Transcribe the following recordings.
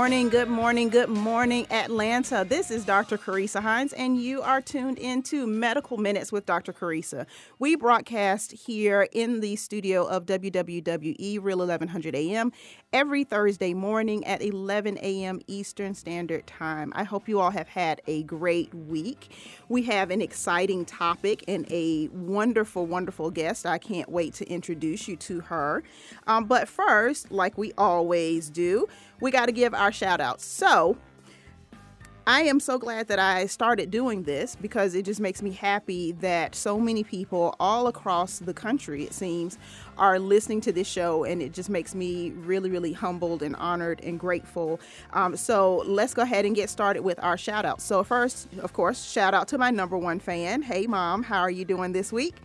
Morning, good morning, good morning, Atlanta. This is Dr. Carissa Hines, and you are tuned into Medical Minutes with Dr. Carissa. We broadcast here in the studio of WWWE Real 1100 AM every Thursday morning at 11 a.m. Eastern Standard Time. I hope you all have had a great week. We have an exciting topic and a wonderful, wonderful guest. I can't wait to introduce you to her. Um, but first, like we always do, we got to give our shout outs. So, I am so glad that I started doing this because it just makes me happy that so many people all across the country, it seems, are listening to this show. And it just makes me really, really humbled and honored and grateful. Um, so let's go ahead and get started with our shout outs. So, first, of course, shout out to my number one fan. Hey, mom, how are you doing this week?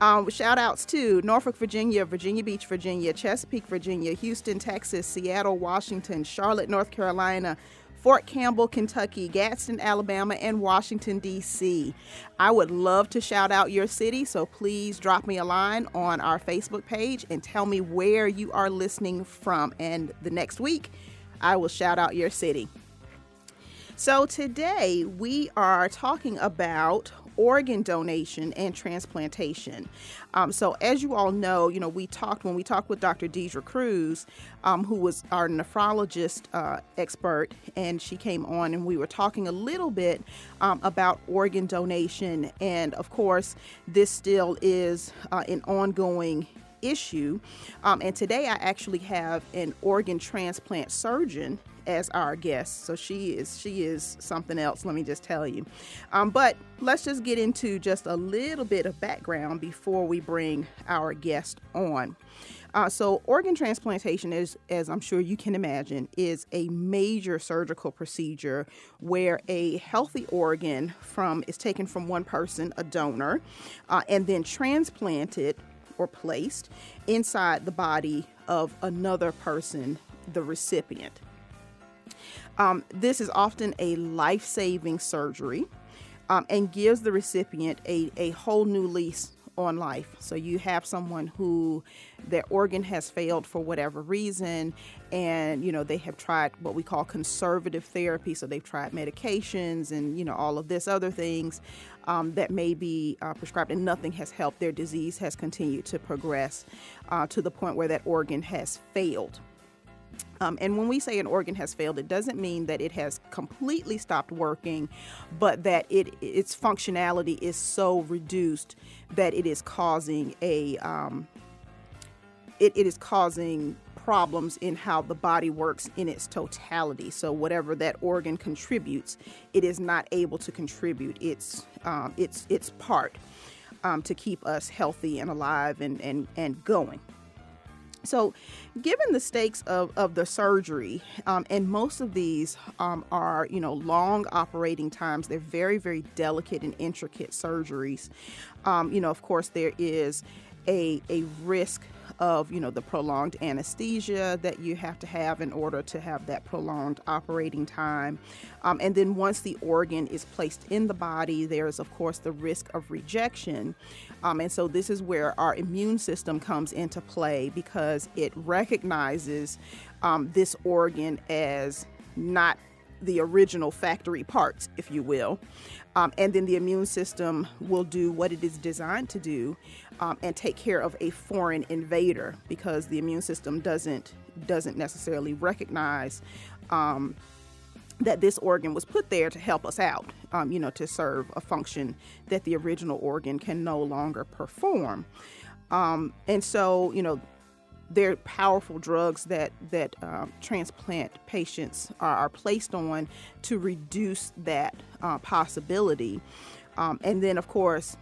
Um, shout outs to Norfolk, Virginia, Virginia Beach, Virginia, Chesapeake, Virginia, Houston, Texas, Seattle, Washington, Charlotte, North Carolina. Fort Campbell, Kentucky, Gadsden, Alabama, and Washington, D.C. I would love to shout out your city, so please drop me a line on our Facebook page and tell me where you are listening from. And the next week, I will shout out your city. So today we are talking about organ donation and transplantation. Um, so, as you all know, you know we talked when we talked with Dr. Deidre Cruz, um, who was our nephrologist uh, expert, and she came on, and we were talking a little bit um, about organ donation, and of course, this still is uh, an ongoing issue. Um, and today I actually have an organ transplant surgeon as our guest. So she is she is something else. Let me just tell you. Um, but let's just get into just a little bit of background before we bring our guest on. Uh, so organ transplantation is, as I'm sure you can imagine, is a major surgical procedure where a healthy organ from is taken from one person, a donor, uh, and then transplanted or placed inside the body of another person, the recipient. Um, this is often a life saving surgery um, and gives the recipient a, a whole new lease on life. So you have someone who their organ has failed for whatever reason, and you know they have tried what we call conservative therapy. So they've tried medications and you know all of this other things um, that may be uh, prescribed, and nothing has helped. Their disease has continued to progress uh, to the point where that organ has failed. Um, and when we say an organ has failed, it doesn't mean that it has completely stopped working, but that it its functionality is so reduced that it is causing a um, it, it is causing problems in how the body works in its totality. So whatever that organ contributes, it is not able to contribute its um, its its part um, to keep us healthy and alive and and and going. So, given the stakes of, of the surgery, um, and most of these um, are, you know, long operating times, they're very, very delicate and intricate surgeries. Um, you know, of course, there is a, a risk of you know the prolonged anesthesia that you have to have in order to have that prolonged operating time um, and then once the organ is placed in the body there's of course the risk of rejection um, and so this is where our immune system comes into play because it recognizes um, this organ as not the original factory parts, if you will. Um, and then the immune system will do what it is designed to do um, and take care of a foreign invader because the immune system doesn't doesn't necessarily recognize um, that this organ was put there to help us out, um, you know, to serve a function that the original organ can no longer perform. Um, and so, you know, they're powerful drugs that that um, transplant patients are, are, placed on to reduce that uh, possibility. Um, and then, of course,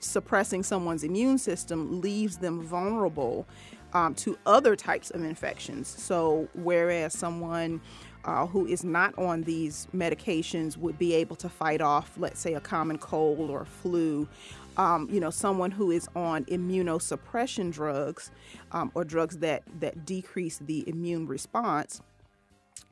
suppressing someone's immune system leaves them vulnerable um, to other types of infections. So, whereas someone uh, who is not on these medications would be able to fight off, let's say, a common cold or flu, um, you know, someone who is on immunosuppression drugs um, or drugs that, that decrease the immune response,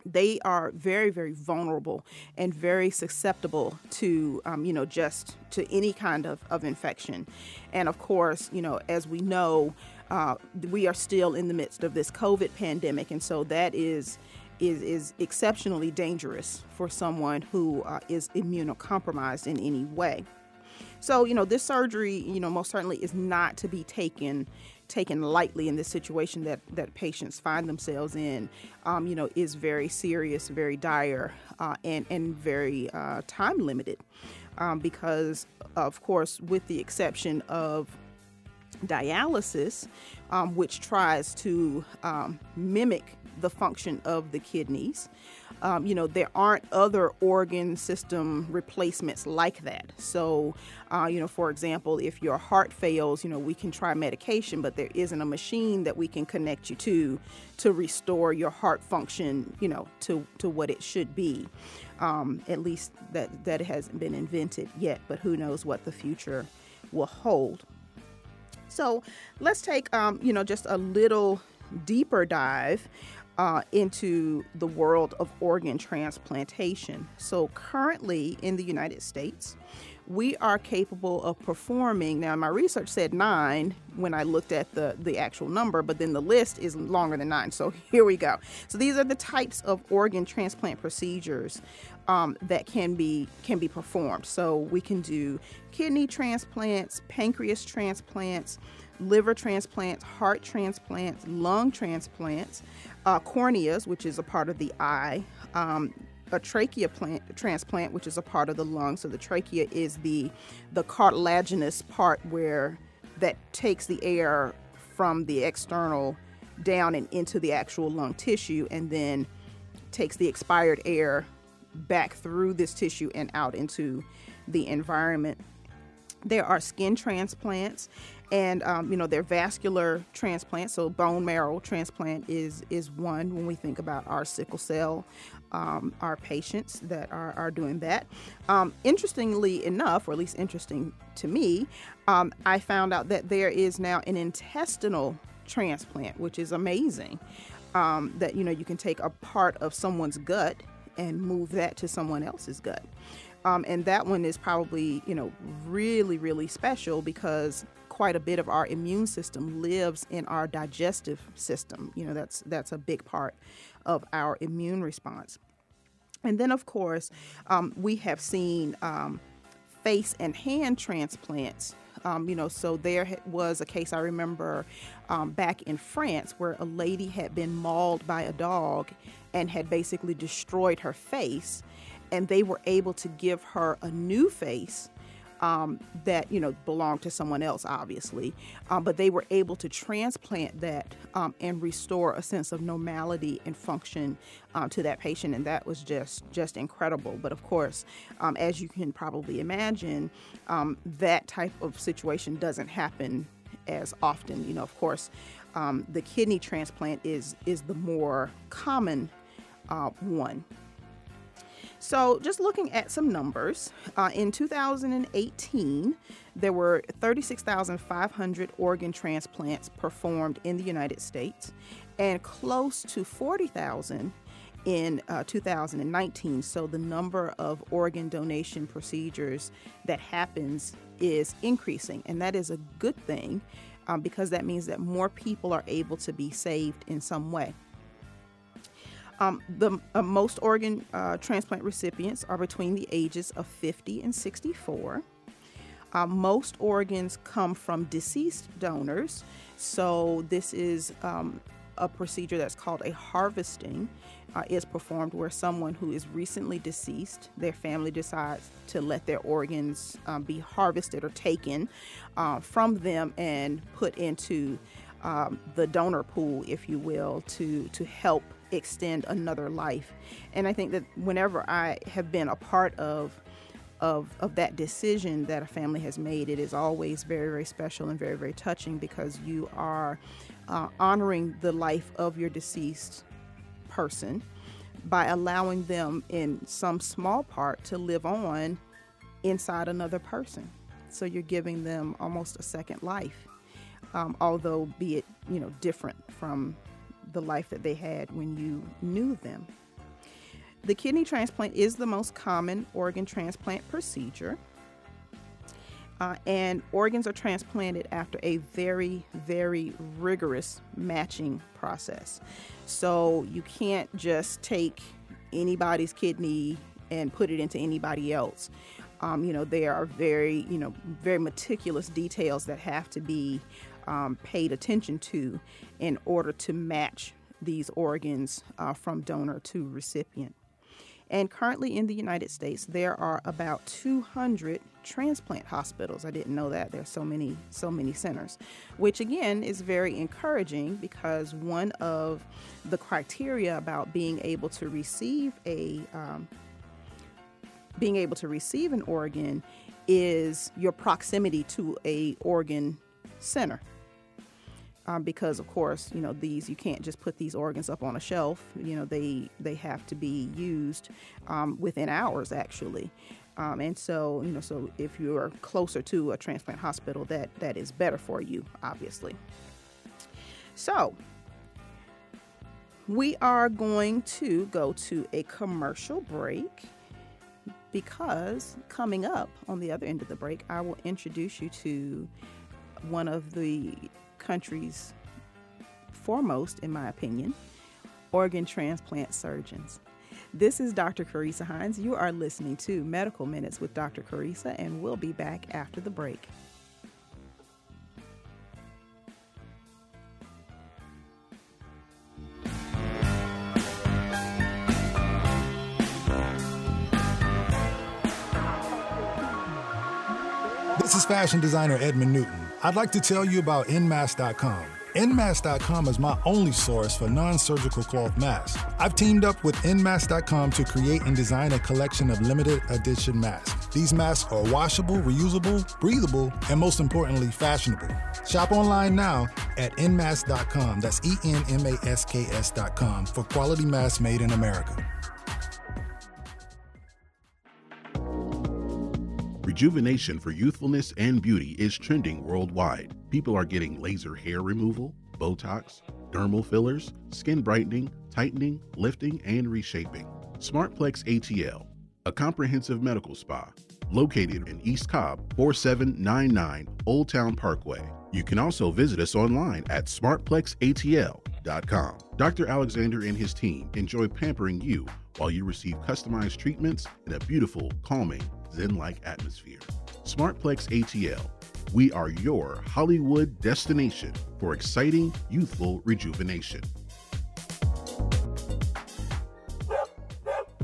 they are very, very vulnerable and very susceptible to, um, you know, just to any kind of, of infection. And of course, you know, as we know, uh, we are still in the midst of this COVID pandemic, and so that is is, is exceptionally dangerous for someone who uh, is immunocompromised in any way. So, you know, this surgery, you know, most certainly is not to be taken taken lightly in this situation that, that patients find themselves in, um, you know, is very serious, very dire, uh, and, and very uh, time limited. Um, because, of course, with the exception of dialysis, um, which tries to um, mimic the function of the kidneys, um, you know, there aren't other organ system replacements like that. So, uh, you know, for example, if your heart fails, you know, we can try medication, but there isn't a machine that we can connect you to to restore your heart function, you know, to, to what it should be. Um, at least that, that hasn't been invented yet, but who knows what the future will hold. So let's take, um, you know, just a little deeper dive uh, into the world of organ transplantation. So, currently in the United States, we are capable of performing. Now, my research said nine when I looked at the, the actual number, but then the list is longer than nine. So, here we go. So, these are the types of organ transplant procedures um, that can be can be performed. So, we can do kidney transplants, pancreas transplants, liver transplants, heart transplants, lung transplants uh, corneas, which is a part of the eye, um, a trachea plant, transplant, which is a part of the lung. So the trachea is the the cartilaginous part where that takes the air from the external down and into the actual lung tissue, and then takes the expired air back through this tissue and out into the environment. There are skin transplants, and um, you know they're vascular transplant So bone marrow transplant is is one when we think about our sickle cell, um, our patients that are, are doing that. Um, interestingly enough, or at least interesting to me, um, I found out that there is now an intestinal transplant, which is amazing. Um, that you know you can take a part of someone's gut and move that to someone else's gut. Um, and that one is probably you know really really special because quite a bit of our immune system lives in our digestive system. You know that's that's a big part of our immune response. And then of course um, we have seen um, face and hand transplants. Um, you know, so there was a case I remember um, back in France where a lady had been mauled by a dog and had basically destroyed her face and they were able to give her a new face um, that you know belonged to someone else, obviously, um, but they were able to transplant that um, and restore a sense of normality and function uh, to that patient, and that was just just incredible. But of course, um, as you can probably imagine, um, that type of situation doesn't happen as often. You know, of course, the kidney transplant is is the more common uh, one. So, just looking at some numbers, uh, in 2018, there were 36,500 organ transplants performed in the United States and close to 40,000 in uh, 2019. So, the number of organ donation procedures that happens is increasing, and that is a good thing um, because that means that more people are able to be saved in some way. Um, the uh, most organ uh, transplant recipients are between the ages of 50 and 64. Uh, most organs come from deceased donors, so this is um, a procedure that's called a harvesting. Uh, is performed where someone who is recently deceased, their family decides to let their organs um, be harvested or taken uh, from them and put into um, the donor pool, if you will, to to help extend another life. And I think that whenever I have been a part of of, of that decision that a family has made, it is always very, very special and very, very touching because you are uh, honoring the life of your deceased person by allowing them, in some small part, to live on inside another person. So you're giving them almost a second life, um, although be it you know different from the life that they had when you knew them. The kidney transplant is the most common organ transplant procedure. Uh, and organs are transplanted after a very, very rigorous matching process. So you can't just take anybody's kidney and put it into anybody else. Um, you know, there are very, you know, very meticulous details that have to be um, paid attention to in order to match these organs uh, from donor to recipient. And currently in the United States, there are about 200 transplant hospitals. I didn't know that there's so many so many centers, which again is very encouraging because one of the criteria about being able to receive a um, being able to receive an organ is your proximity to a organ center. Um, because of course you know these you can't just put these organs up on a shelf. You know they they have to be used um, within hours actually. Um, and so you know so if you are closer to a transplant hospital that that is better for you obviously. So we are going to go to a commercial break because coming up on the other end of the break i will introduce you to one of the country's foremost, in my opinion, organ transplant surgeons. This is Dr. Carissa Hines. You are listening to Medical Minutes with Dr. Carissa, and we'll be back after the break. This is fashion designer Edmund Newton. I'd like to tell you about Nmask.com. Nmask.com is my only source for non surgical cloth masks. I've teamed up with Nmask.com to create and design a collection of limited edition masks. These masks are washable, reusable, breathable, and most importantly, fashionable. Shop online now at Nmask.com. That's E N M A S K S.com for quality masks made in America. Rejuvenation for youthfulness and beauty is trending worldwide. People are getting laser hair removal, Botox, dermal fillers, skin brightening, tightening, lifting, and reshaping. Smartplex ATL, a comprehensive medical spa located in East Cobb, 4799 Old Town Parkway. You can also visit us online at smartplexatl.com. Dr. Alexander and his team enjoy pampering you while you receive customized treatments in a beautiful, calming, Zen like atmosphere. Smartplex ATL. We are your Hollywood destination for exciting youthful rejuvenation.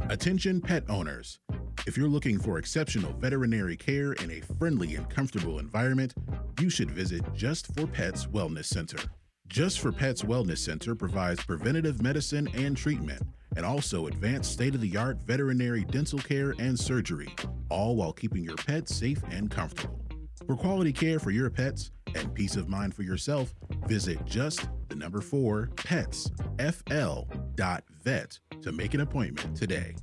Attention pet owners. If you're looking for exceptional veterinary care in a friendly and comfortable environment, you should visit Just for Pets Wellness Center. Just for Pets Wellness Center provides preventative medicine and treatment and also advanced state of the art veterinary dental care and surgery, all while keeping your pets safe and comfortable. For quality care for your pets and peace of mind for yourself, visit just the number four pets fl.vet to make an appointment today.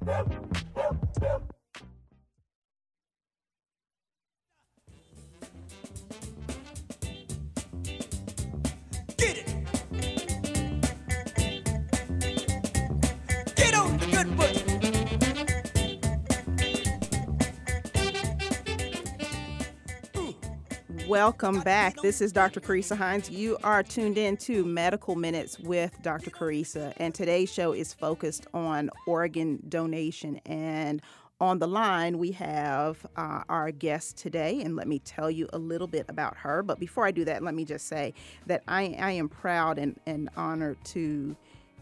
Welcome back. This is Dr. Carissa Hines. You are tuned in to Medical Minutes with Dr. Carissa, and today's show is focused on organ donation. And on the line, we have uh, our guest today, and let me tell you a little bit about her. But before I do that, let me just say that I, I am proud and, and honored to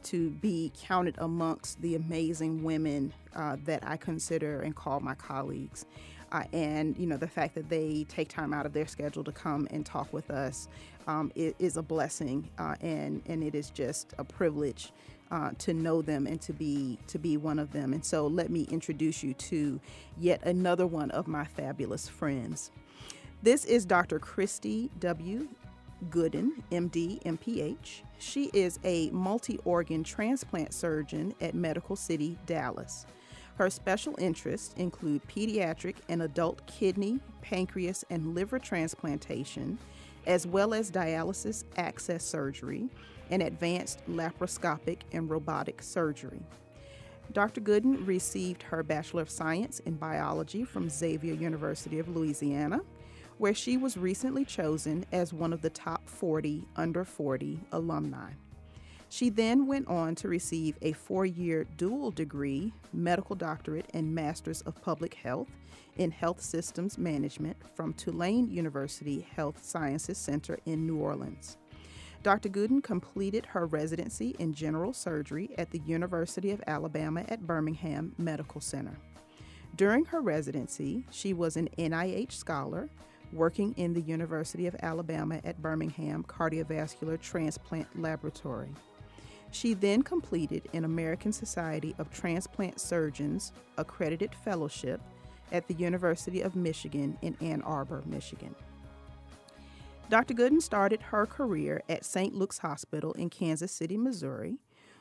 to be counted amongst the amazing women uh, that I consider and call my colleagues. Uh, and you know the fact that they take time out of their schedule to come and talk with us um, is, a blessing, uh, and and it is just a privilege uh, to know them and to be to be one of them. And so let me introduce you to yet another one of my fabulous friends. This is Dr. Christy W. Gooden, MD, MPH. She is a multi organ transplant surgeon at Medical City, Dallas. Her special interests include pediatric and adult kidney, pancreas, and liver transplantation, as well as dialysis access surgery and advanced laparoscopic and robotic surgery. Dr. Gooden received her Bachelor of Science in Biology from Xavier University of Louisiana, where she was recently chosen as one of the top 40 under 40 alumni. She then went on to receive a four year dual degree, medical doctorate, and master's of public health in health systems management from Tulane University Health Sciences Center in New Orleans. Dr. Gooden completed her residency in general surgery at the University of Alabama at Birmingham Medical Center. During her residency, she was an NIH scholar working in the University of Alabama at Birmingham Cardiovascular Transplant Laboratory. She then completed an American Society of Transplant Surgeons accredited fellowship at the University of Michigan in Ann Arbor, Michigan. Dr. Gooden started her career at St. Luke's Hospital in Kansas City, Missouri,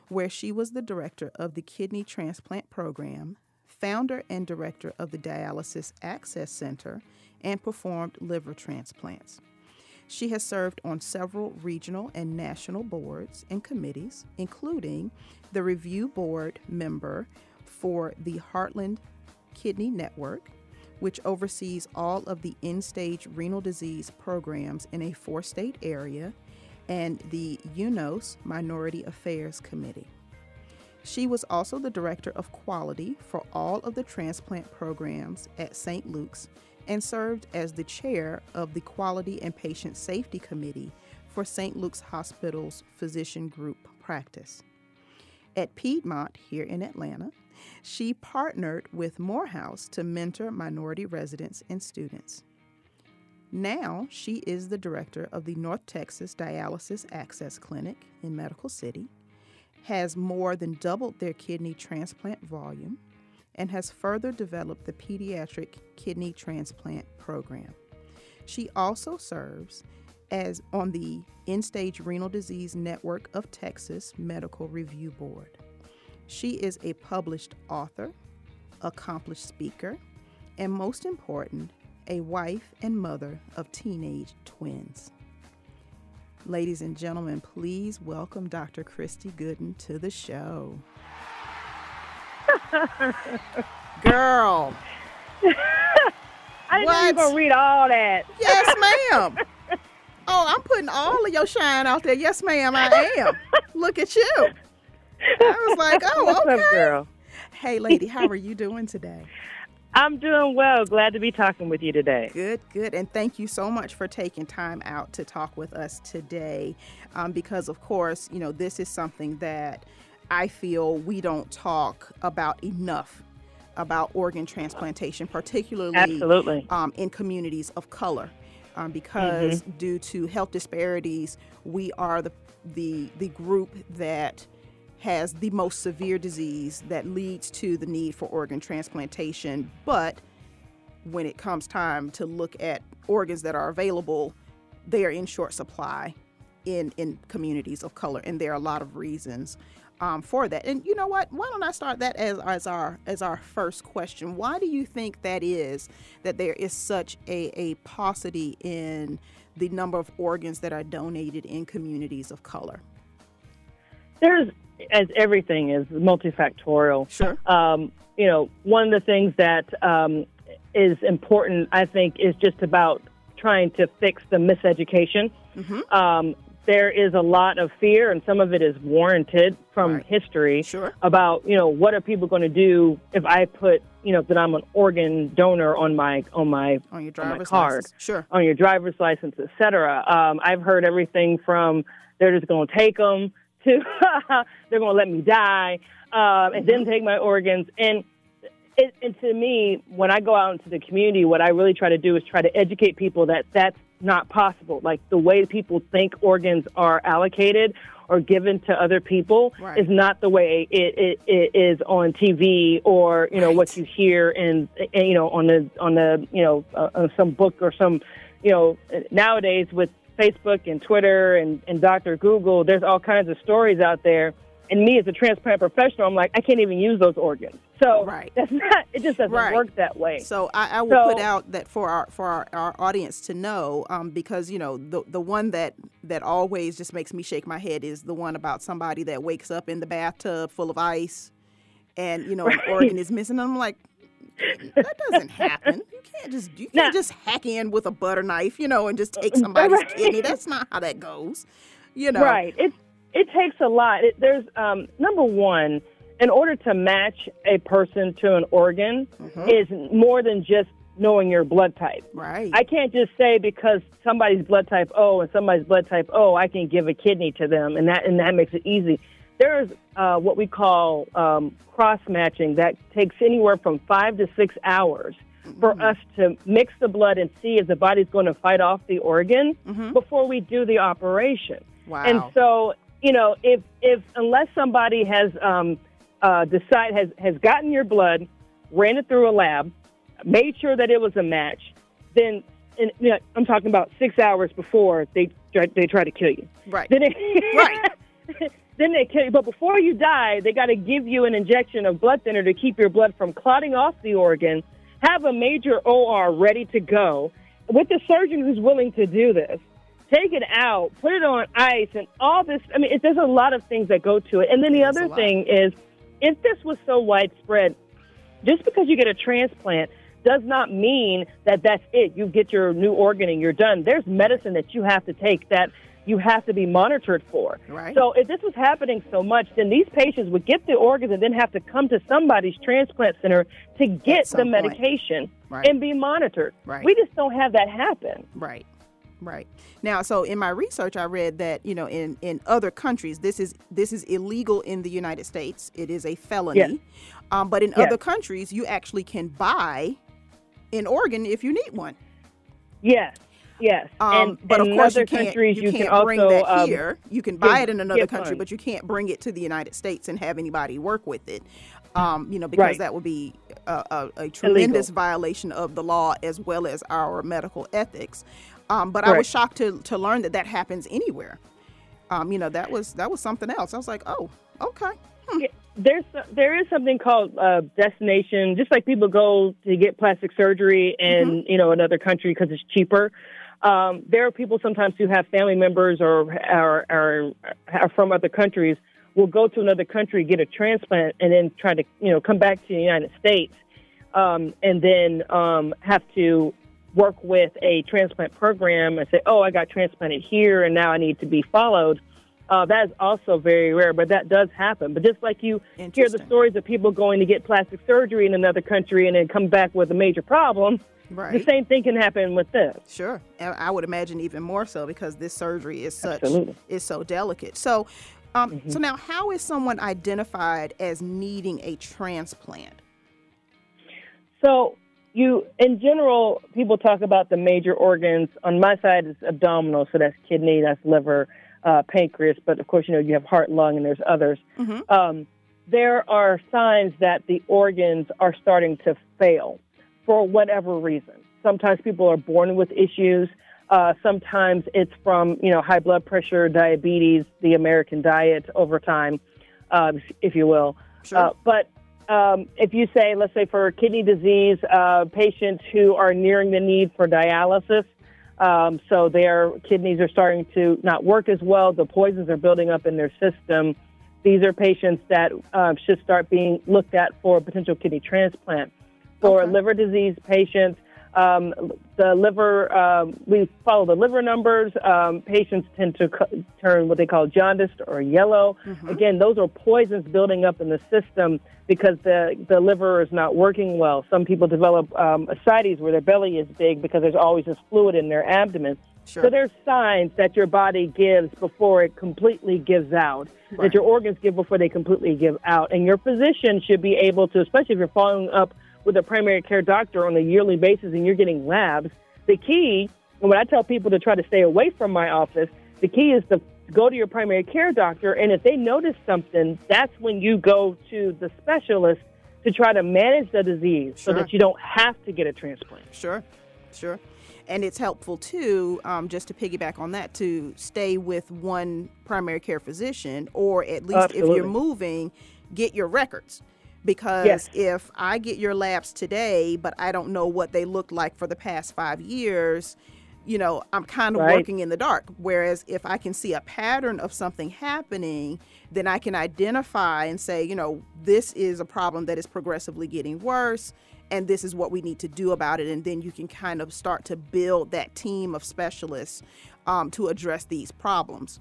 where she was the director of the kidney transplant program, founder and director of the Dialysis Access Center, and performed liver transplants. She has served on several regional and national boards and committees, including the review board member for the Heartland Kidney Network, which oversees all of the end stage renal disease programs in a four state area, and the UNOS Minority Affairs Committee. She was also the Director of Quality for all of the transplant programs at St. Luke's and served as the chair of the Quality and Patient Safety Committee for St. Luke's Hospital's physician group practice. At Piedmont, here in Atlanta, she partnered with Morehouse to mentor minority residents and students. Now, she is the director of the North Texas Dialysis Access Clinic in Medical City, has more than doubled their kidney transplant volume, and has further developed the pediatric kidney transplant program. She also serves as on the End Stage Renal Disease Network of Texas Medical Review Board. She is a published author, accomplished speaker, and most important, a wife and mother of teenage twins. Ladies and gentlemen, please welcome Dr. Christy Gooden to the show. Girl. I didn't what? even read all that. Yes, ma'am. oh, I'm putting all of your shine out there. Yes, ma'am, I am. Look at you. I was like, oh, What's okay. Up, girl? Hey, lady, how are you doing today? I'm doing well. Glad to be talking with you today. Good, good. And thank you so much for taking time out to talk with us today. Um, because, of course, you know, this is something that I feel we don't talk about enough about organ transplantation, particularly Absolutely. Um, in communities of color. Um, because mm-hmm. due to health disparities, we are the, the, the group that has the most severe disease that leads to the need for organ transplantation. But when it comes time to look at organs that are available, they are in short supply in, in communities of color. And there are a lot of reasons um, for that. And you know what? Why don't I start that as, as our as our first question? Why do you think that is that there is such a, a paucity in the number of organs that are donated in communities of color? There's as everything is multifactorial. Sure. Um, you know, one of the things that um, is important, I think, is just about trying to fix the miseducation. Mm-hmm. Um, there is a lot of fear, and some of it is warranted from Right. history Sure. about you know what are people going to do if I put you know that I'm an organ donor on my on my On your on driver's card license. Sure. on your driver's license, et cetera. Um, I've heard everything from they're just going to take them to they're going to let me die um, and then take my organs. And, it, and to me, when I go out into the community, what I really try to do is try to educate people that that's not possible. Like the way people think organs are allocated or given to other people Right. is not the way it, it, it is on TV or you know Right. what you hear and, and you know on the on the you know uh, uh, some book or some you know nowadays with Facebook and Twitter and, and Dr. Google, there's all kinds of stories out there. And me as a transplant professional, I'm like, I can't even use those organs. So Right. that's not. It just doesn't Right. work that way. So I, I will So- put out that for our for our, our audience to know, um, because you know the the one that that always just makes me shake my head is the one about somebody that wakes up in the bathtub full of ice, and you know an organ is missing. And I'm like, that doesn't happen. You can't just you can't just hack in with a butter knife, you know, and just take somebody's Right. kidney. That's not how that goes. You know, Right. It it takes a lot. It, there's um, number one, in order to match a person to an organ, is more than just knowing your blood type. Right. I can't just say because somebody's blood type O and somebody's blood type O, I can give a kidney to them, and that and that makes it easy. There's uh, what we call um, cross matching that takes anywhere from five to six hours for us to mix the blood and see if the body's going to fight off the organ before we do the operation. Wow. And so, you know, if if unless somebody has um, uh, decide has has gotten your blood, ran it through a lab, made sure that it was a match, then and, you know, I'm talking about six hours before they try, they try to kill you. Right. Then they, Right. then they kill you. But before you die, they got to give you an injection of blood thinner to keep your blood from clotting off the organ. Have a major OR ready to go with the surgeon who's willing to do this. Take it out, put it on ice, and all this. I mean, it, there's a lot of things that go to it. And then the other thing is, if this was so widespread, just because you get a transplant does not mean that that's it. You get your new organ and you're done. There's medicine that you have to take that you have to be monitored for. Right. So if this was happening so much, then these patients would get the organs and then have to come to somebody's transplant center to get the medication Right. and be monitored. Right. We just don't have that happen. Right. Right. Now, so in my research, I read that you know in in other countries, this is this is illegal in the United States. It is a felony. Yes. Um, but in Yes. other countries, you actually can buy an organ if you need one. Yes. Yes. Um, and but in of course, you can't, countries, you you, can't can bring also that um, here. You can buy it in another country, but you can't bring it to the United States and have anybody work with it. Um, you know, because Right. that would be a, a, a tremendous violation of the law as well as our medical ethics. Um, but I was shocked to, to learn that that happens anywhere. Um, you know, that was that was something else. I was like, oh, okay. There's there is something called uh, destination. Just like people go to get plastic surgery in you know another country because it's cheaper. Um, there are people sometimes who have family members or are, are are from other countries will go to another country get a transplant and then try to you know come back to the United States um, and then um, have to work with a transplant program and say, oh, I got transplanted here and now I need to be followed. Uh, that is also very rare, but that does happen. But just like you hear the stories of people going to get plastic surgery in another country and then come back with a major problem, right. the same thing can happen with this. Sure, and I would imagine even more so because this surgery is such Absolutely. Mm-hmm. is so delicate. So, um, so now, how is someone identified as needing a transplant? So you, in general, people talk about the major organs. On my side, it's abdominal, so that's kidney, that's liver, uh, pancreas. But of course, you know you have heart, lung, and there's others. Um, there are signs that the organs are starting to fail for whatever reason. Sometimes people are born with issues. Uh, sometimes it's from you know high blood pressure, diabetes, the American diet over time, uh, if you will. Sure. Uh, but um, if you say, let's say for kidney disease, uh, patients who are nearing the need for dialysis, um, so their kidneys are starting to not work as well, the poisons are building up in their system. These are patients that uh, should start being looked at for a potential kidney transplant. For Okay. liver disease patients, Um, the liver, um, we follow the liver numbers. Um, patients tend to turn what they call jaundiced or yellow. Mm-hmm. Again, those are poisons building up in the system because the, the liver is not working well. Some people develop um, ascites where their belly is big because there's always this fluid in their abdomen. Sure. So there's signs that your body gives before it completely gives out, right. that your organs give before they completely give out. And your physician should be able to, especially if you're following up with a primary care doctor on a yearly basis and you're getting labs, the key, and what I tell people to try to stay away from my office, the key is to go to your primary care doctor. And if they notice something, that's when you go to the specialist to try to manage the disease sure. so that you don't have to get a transplant. Sure, sure. And it's helpful too, um, just to piggyback on that, to stay with one primary care physician, or at least Absolutely. if you're moving, get your records because yes. if I get your labs today, but I don't know what they looked like for the past five years, you know, I'm kind of right. working in the dark. Whereas if I can see a pattern of something happening, then I can identify and say, you know, this is a problem that is progressively getting worse, and this is what we need to do about it. And then you can kind of start to build that team of specialists um, to address these problems.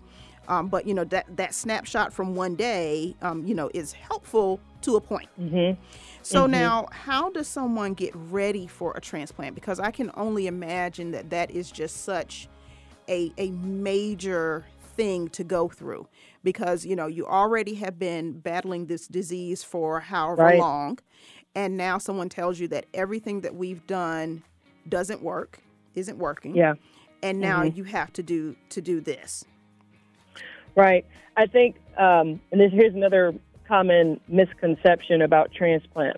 Um, but you know that that snapshot from one day, um, you know, is helpful to a point. Mm-hmm. So mm-hmm. now, how does someone get ready for a transplant? Because I can only imagine that that is just such a a major thing to go through because you know you already have been battling this disease for however right. long and now someone tells you that everything that we've done doesn't work isn't working yeah and now mm-hmm. you have to do to do this Right. I think, um, and this here's another common misconception about transplant.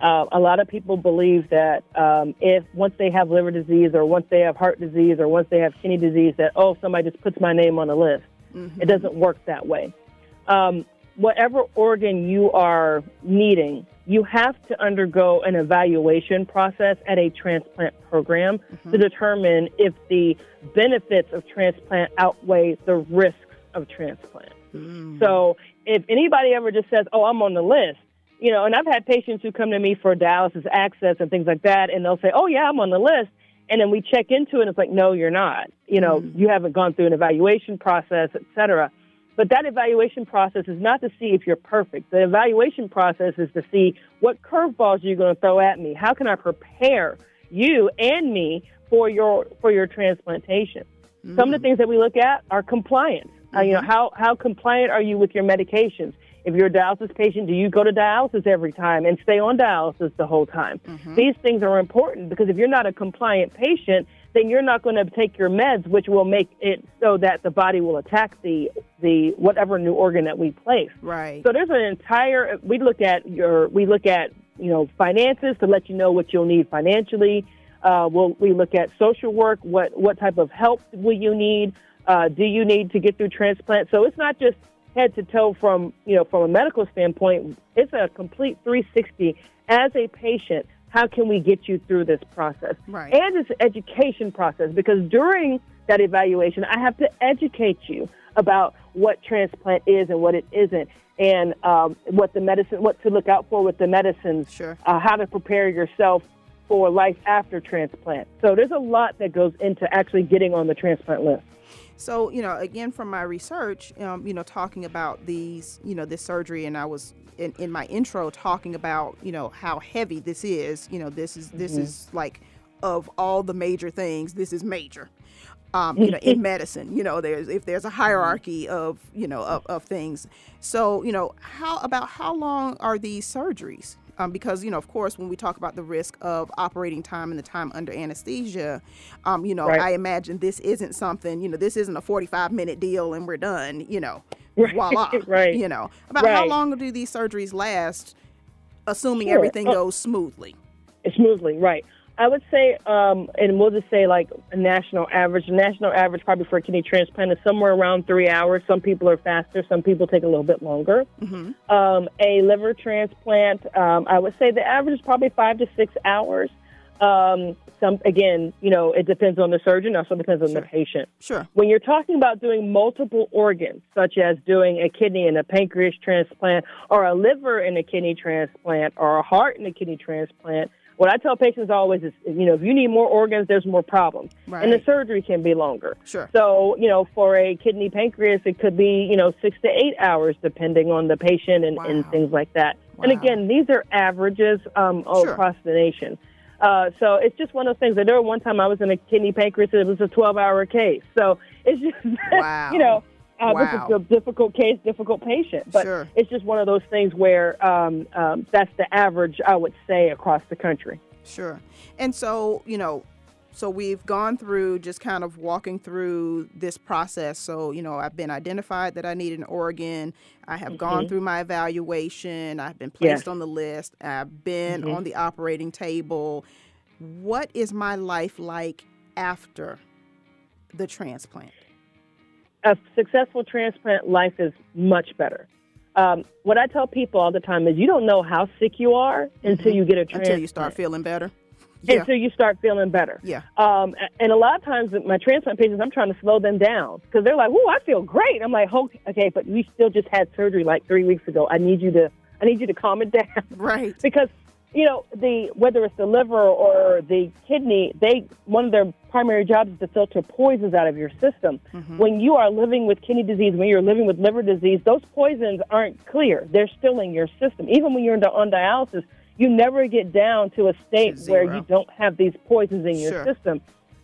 Uh, a lot of people believe that um, if once they have liver disease or once they have heart disease or once they have kidney disease, that oh somebody just puts my name on a list. Mm-hmm. It doesn't work that way. Um, whatever organ you are needing, you have to undergo an evaluation process at a transplant program mm-hmm. to determine if the benefits of transplant outweigh the risks of transplant. Mm. So if anybody ever just says, "Oh, I'm on the list," you know, and I've had patients who come to me for dialysis access and things like that, and they'll say, "Oh, yeah, I'm on the list," and then we check into it, and it's like, "No, you're not. You know, mm. you haven't gone through an evaluation process, et cetera." But that evaluation process is not to see if you're perfect. The evaluation process is to see what curveballs you're going to throw at me. How can I prepare you and me for your for your transplantation? Mm. Some of the mm. things that we look at are compliance. Uh, you know, mm-hmm. how, how compliant are you with your medications? If you're a dialysis patient, do you go to dialysis every time and stay on dialysis the whole time? Mm-hmm. These things are important because if you're not a compliant patient, then you're not going to take your meds, which will make it so that the body will attack the the whatever new organ that we place. Right. So there's an entire. We look at your. We look at you know finances to let you know what you'll need financially. Uh, we'll, we look at social work. What what type of help will you need? Uh, do you need to get through transplant? So it's not just head to toe from you know from a medical standpoint. It's a complete 360 as a patient. How can we get you through this process? Right. And it's an education process because during that evaluation, I have to educate you about what transplant is and what it isn't, and um, what the medicine, what to look out for with the medicines, sure. uh, how to prepare yourself for life after transplant. So there's a lot that goes into actually getting on the transplant list. So, you know, again, from my research, um, you know, talking about these, you know, this surgery, and I was in, in my intro talking about, you know, how heavy this is. You know, this is this mm-hmm. is like of all the major things, this is major. Um, you know, in medicine, you know, there's if there's a hierarchy of you know of, of things. So, you know, how about how long are these surgeries? Um, because you know of course when we talk about the risk of operating time and the time under anesthesia um, you know right. i imagine this isn't something you know this isn't a 45 minute deal and we're done you know right. voila right you know about right. how long do these surgeries last assuming sure. everything oh. goes smoothly smoothly right I would say, um, and we'll just say like a national average. A national average probably for a kidney transplant is somewhere around three hours. Some people are faster. Some people take a little bit longer. Mm-hmm. Um, a liver transplant, um, I would say the average is probably five to six hours. Um, some again, you know, it depends on the surgeon. Also depends on sure. the patient. Sure. When you're talking about doing multiple organs, such as doing a kidney and a pancreas transplant, or a liver and a kidney transplant, or a heart and a kidney transplant What I tell patients always is, you know, if you need more organs, there's more problems, Right. and the surgery can be longer. Sure. So, you know, for a kidney pancreas, it could be, you know, six to eight hours depending on the patient and, and things like that. Wow. And again, these are averages um, all Sure. across the nation. Uh, so it's just one of those things. I know one time I was in a kidney pancreas, and it was a 12 hour case. So it's just, Wow. you know, uh, Wow. this is a difficult case, difficult patient. But Sure. it's just one of those things where um, um, that's the average, I would say, across the country. Sure. And so, you know, so we've gone through just kind of walking through this process. So, you know, I've been identified that I need an organ. I have gone through my evaluation. I've been placed Yes. on the list. I've been on the operating table. What is my life like after the transplant? A successful transplant life is much better. Um, what I tell people all the time is you don't know how sick you are until you get a transplant. Until you start feeling better? Yeah. Until you start feeling better. Yeah. Um, and a lot of times, my transplant patients, I'm trying to slow them down because they're like, "Oh, I feel great." I'm like, "Oh, "Okay, but we still just had surgery like three weeks ago. I need you to, I need you to calm it down." Right. because you know the whether it's the liver or the kidney they one of their primary jobs is to filter poisons out of your system. When you are living with kidney disease when you're living with liver disease those poisons aren't clear. They're still in your system. Even when you're in- on dialysis you never get down to a state To where you don't have these poisons in your Sure. system.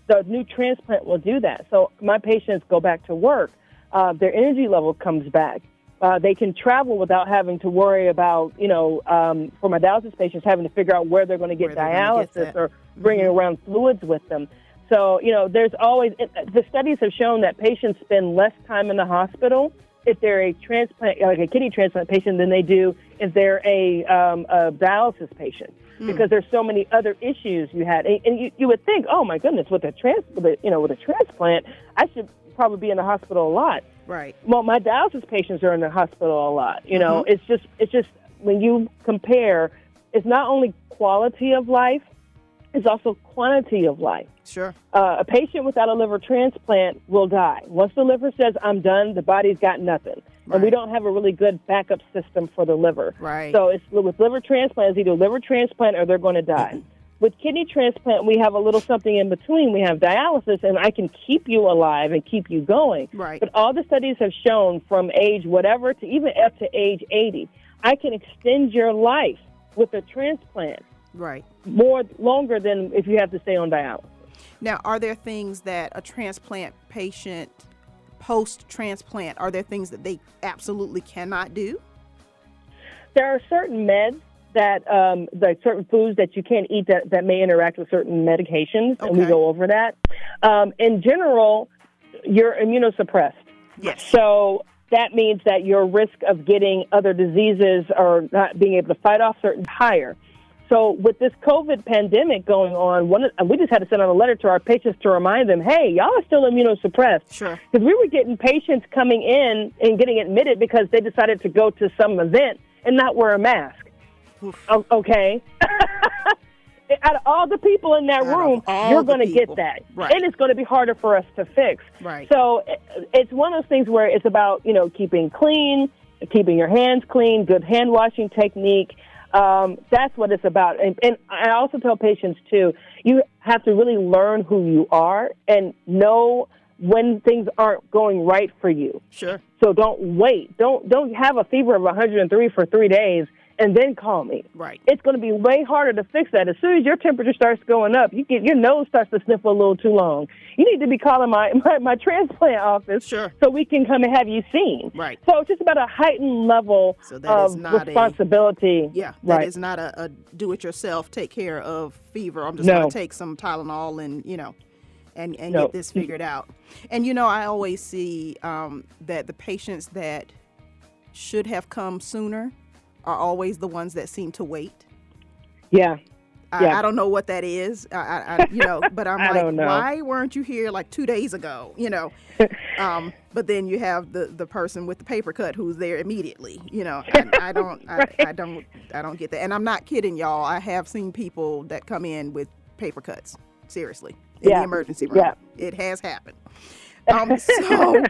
The new transplant will do that. So my patients go back to work. Uh, their energy level comes back uh, they can travel without having to worry about, you know, um, for my dialysis patients, having to figure out where they're going to get get dialysis. Mm-hmm. or bringing around fluids with them. So, you know, there's always, it, the studies have shown that patients spend less time in the hospital if they're a transplant, like a kidney transplant patient, than they do if they're a, um, a dialysis patient. Hmm. Because there's so many other issues you had, and, and you, you would think, oh my goodness, with a trans, with a, you know, with a transplant, I should probably be in the hospital a lot. Right. Well, my dialysis patients are in the hospital a lot. You know, it's just it's just when you compare, it's not only quality of life, it's also quantity of life. Sure. Uh, a patient without a liver transplant will die. Once the liver says I'm done, the body's got nothing, and we don't have a really good backup system for the liver. Right. So it's with liver transplant, it's either liver transplant or they're going to die. With kidney transplant, we have a little something in between. We have dialysis, and I can keep you alive and keep you going. Right. But all the studies have shown from age whatever to even up to age 80, I can extend your life with a transplant Right. more longer than if you have to stay on dialysis. Now, are there things that a transplant patient post transplant, are there things that they absolutely cannot do? There are certain meds that, um, like certain foods that you can't eat that, that may interact with certain medications, and we go over that. Um, in general, you're immunosuppressed. Yes. So that means that your risk of getting other diseases or not being able to fight off certain higher. So with this COVID pandemic going on, one of, we just had to send out a letter to our patients to remind them, hey, y'all are still immunosuppressed. Sure. Because we were getting patients coming in and getting admitted because they decided to go to some event and not wear a mask. Okay. Out of all the people in that Out room, you're going to get that. Right. And it's going to be harder for us to fix. Right. So it's one of those things where it's about, you know, keeping clean, keeping your hands clean, good hand washing technique. Um, that's what it's about. And, and I also tell patients, too, you have to really learn who you are and know when things aren't going right for you. Sure. So don't wait. Don't don't have a fever of 103 for three days and then call me. Right. It's going to be way harder to fix that. As soon as your temperature starts going up, you get your nose starts to sniffle a little too long. You need to be calling my my, my transplant office Sure. so we can come and have you seen. Right. So it's just about a heightened level So that is of not a- responsibility. Yeah, that is right. not a, a do-it-yourself take care of fever. I'm just No. going to take some Tylenol and you know, and and No. get this figured out. And you know, I always see um, that the patients that should have come sooner are always the ones that seem to wait. Yeah. I, Yeah. I don't know what that is. I, I, you know, but I'm like, why weren't you here like two days ago? You know, um, but then you have the the person with the paper cut who's there immediately. You know, and I don't, I, I don't, I don't get that. And I'm not kidding, y'all. I have seen people that come in with paper cuts. Seriously, in Yeah. the emergency room, Yeah. it has happened. Um, so.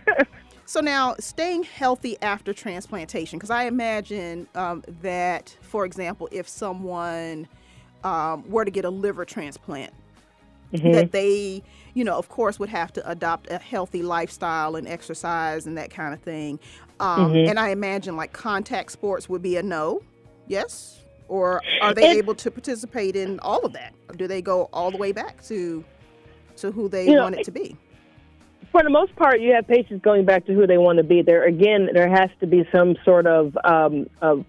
So now, staying healthy after transplantation, because I imagine um, that, for example, if someone um, were to get a liver transplant, mm-hmm. that they, you know, of course, would have to adopt a healthy lifestyle and exercise and that kind of thing. Um, mm-hmm. And I imagine like contact sports would be a no. Yes. Or are they able to participate in all of that? Or do they go all the way back to to who they want know, it to be? For the most part, you have patients going back to who they want to be. There again, there has to be some sort of um, of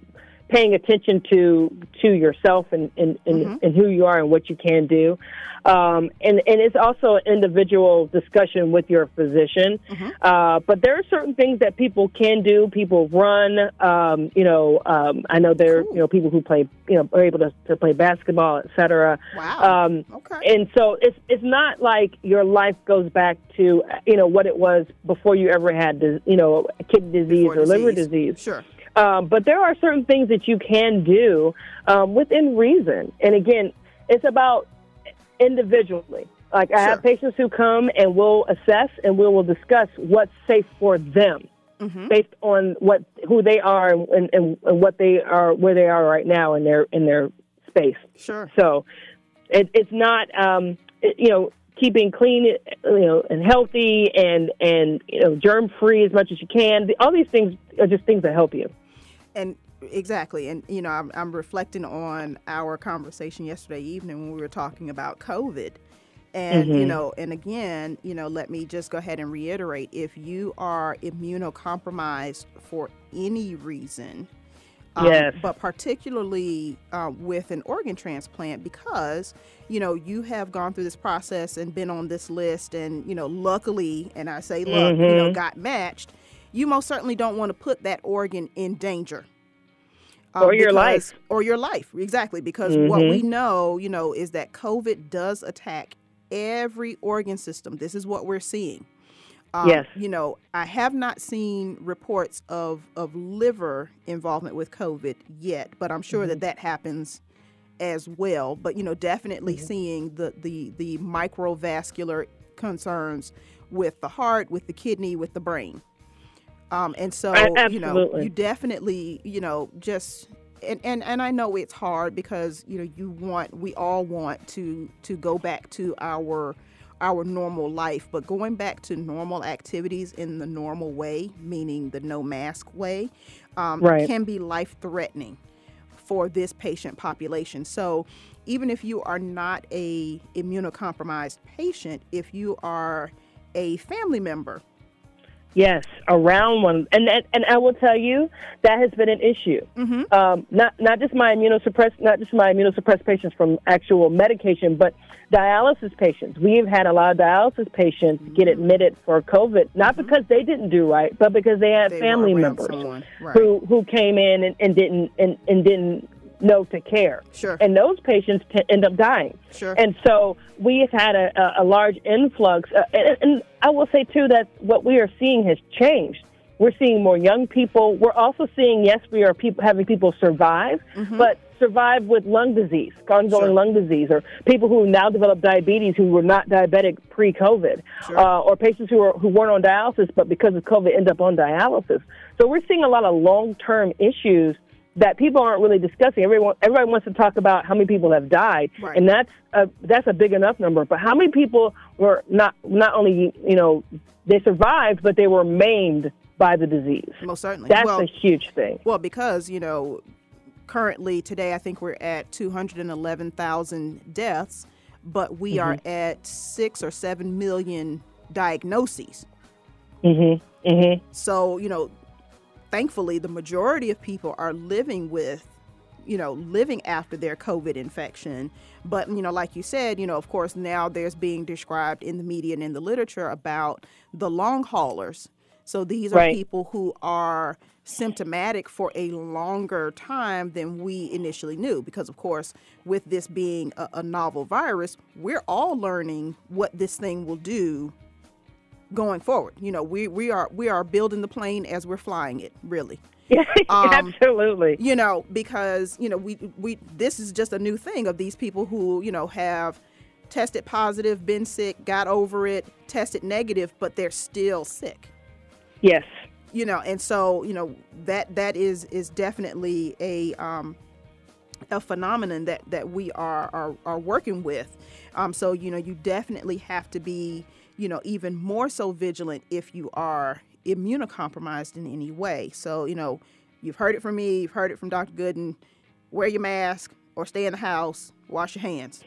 paying attention to to yourself and and, and, mm-hmm. and who you are and what you can do. Um, and and it's also an individual discussion with your physician. Mm-hmm. Uh, but there are certain things that people can do. People run. Um, you know, um, I know there cool. you know people who play you know are able to, to play basketball, etc. Wow. Um, okay. And so it's it's not like your life goes back to you know what it was before you ever had you know kidney disease before or disease. liver disease. Sure. Um, but there are certain things that you can do um, within reason. And again, it's about individually. Like I have patients who come and we'll assess and we will discuss what's safe for them. Mm-hmm. Based on what who they are and, and, and what they are, where they are right now in their in their space. Sure. So, it, it's not um, it, you know keeping clean, you know, and healthy and and you know germ free as much as you can. All these things are just things that help you and exactly and you know I'm, I'm, reflecting on our conversation yesterday evening when we were talking about covid and mm-hmm. you know and again you know let me just go ahead and reiterate if you are immunocompromised for any reason um, yes. but particularly uh, with an organ transplant because you know you have gone through this process and been on this list and you know luckily and i say luck mm-hmm. you know mm-hmm. got matched you most certainly don't want to put that organ in danger. Um, or your because, life. Or your life, exactly. Because mm-hmm. what we know, you know, is that COVID does attack every organ system. This is what we're seeing. Um, yes. You know, I have not seen reports of, of liver involvement with COVID yet, but I'm sure mm-hmm. that that happens as well. But, you know, definitely mm-hmm. seeing the, the, the microvascular concerns with the heart, with the kidney, with the brain. Um, and so, you know, you definitely, you know, just and, and and I know it's hard because you know you want we all want to to go back to our our normal life, but going back to normal activities in the normal way, meaning the no mask way, um, right. can be life threatening for this patient population. So even if you are not a immunocompromised patient, if you are a family member Yes, around one, and and, and I will tell you that has been an issue. Mm-hmm. Um, not not just my immunosuppressed, not just my immunosuppressed patients from actual medication, but dialysis patients. We've had a lot of dialysis patients mm-hmm. get admitted for COVID, not mm-hmm. because they didn't do right, but because they had they family members right. who who came in and, and didn't and, and didn't know to care. Sure. And those patients t- end up dying. Sure. And so we have had a, a large influx. Uh, and, and I will say, too, that what we are seeing has changed. We're seeing more young people. We're also seeing, yes, we are people, having people survive, mm-hmm. but survive with lung disease, ongoing sure. lung disease, or people who now develop diabetes who were not diabetic pre-COVID, sure. uh, or patients who are who weren't on dialysis but because of COVID end up on dialysis. So we're seeing a lot of long-term issues that people aren't really discussing. Everyone, everybody wants to talk about how many people have died, right. and that's a, that's a big enough number. But how many people were not not only you know they survived, but they were maimed by the disease? Most certainly, that's well, a huge thing. Well, because you know, currently today, I think we're at two hundred and eleven thousand deaths, but we mm-hmm. are at six or seven million diagnoses. Mm-hmm. Mm-hmm. So you know thankfully, the majority of people are living with, you know, living after their COVID infection. But, you know, like you said, you know, of course, now there's being described in the media and in the literature about the long haulers. So these are right. people who are symptomatic for a longer time than we initially knew. Because, of course, with this being a, a novel virus, we're all learning what this thing will do going forward. You know, we we are we are building the plane as we're flying it, really. Yeah, um, absolutely. You know, because you know we we this is just a new thing of these people who you know have tested positive, been sick, got over it, tested negative, but they're still sick. Yes. You know, and so you know that that is is definitely a um, a phenomenon that that we are are, are working with. Um, so you know, you definitely have to be you know even more so vigilant if you are immunocompromised in any way. So you know, you've heard it from me, you've heard it from Dr. Gooden. Wear your mask or stay in the house. Wash your hands.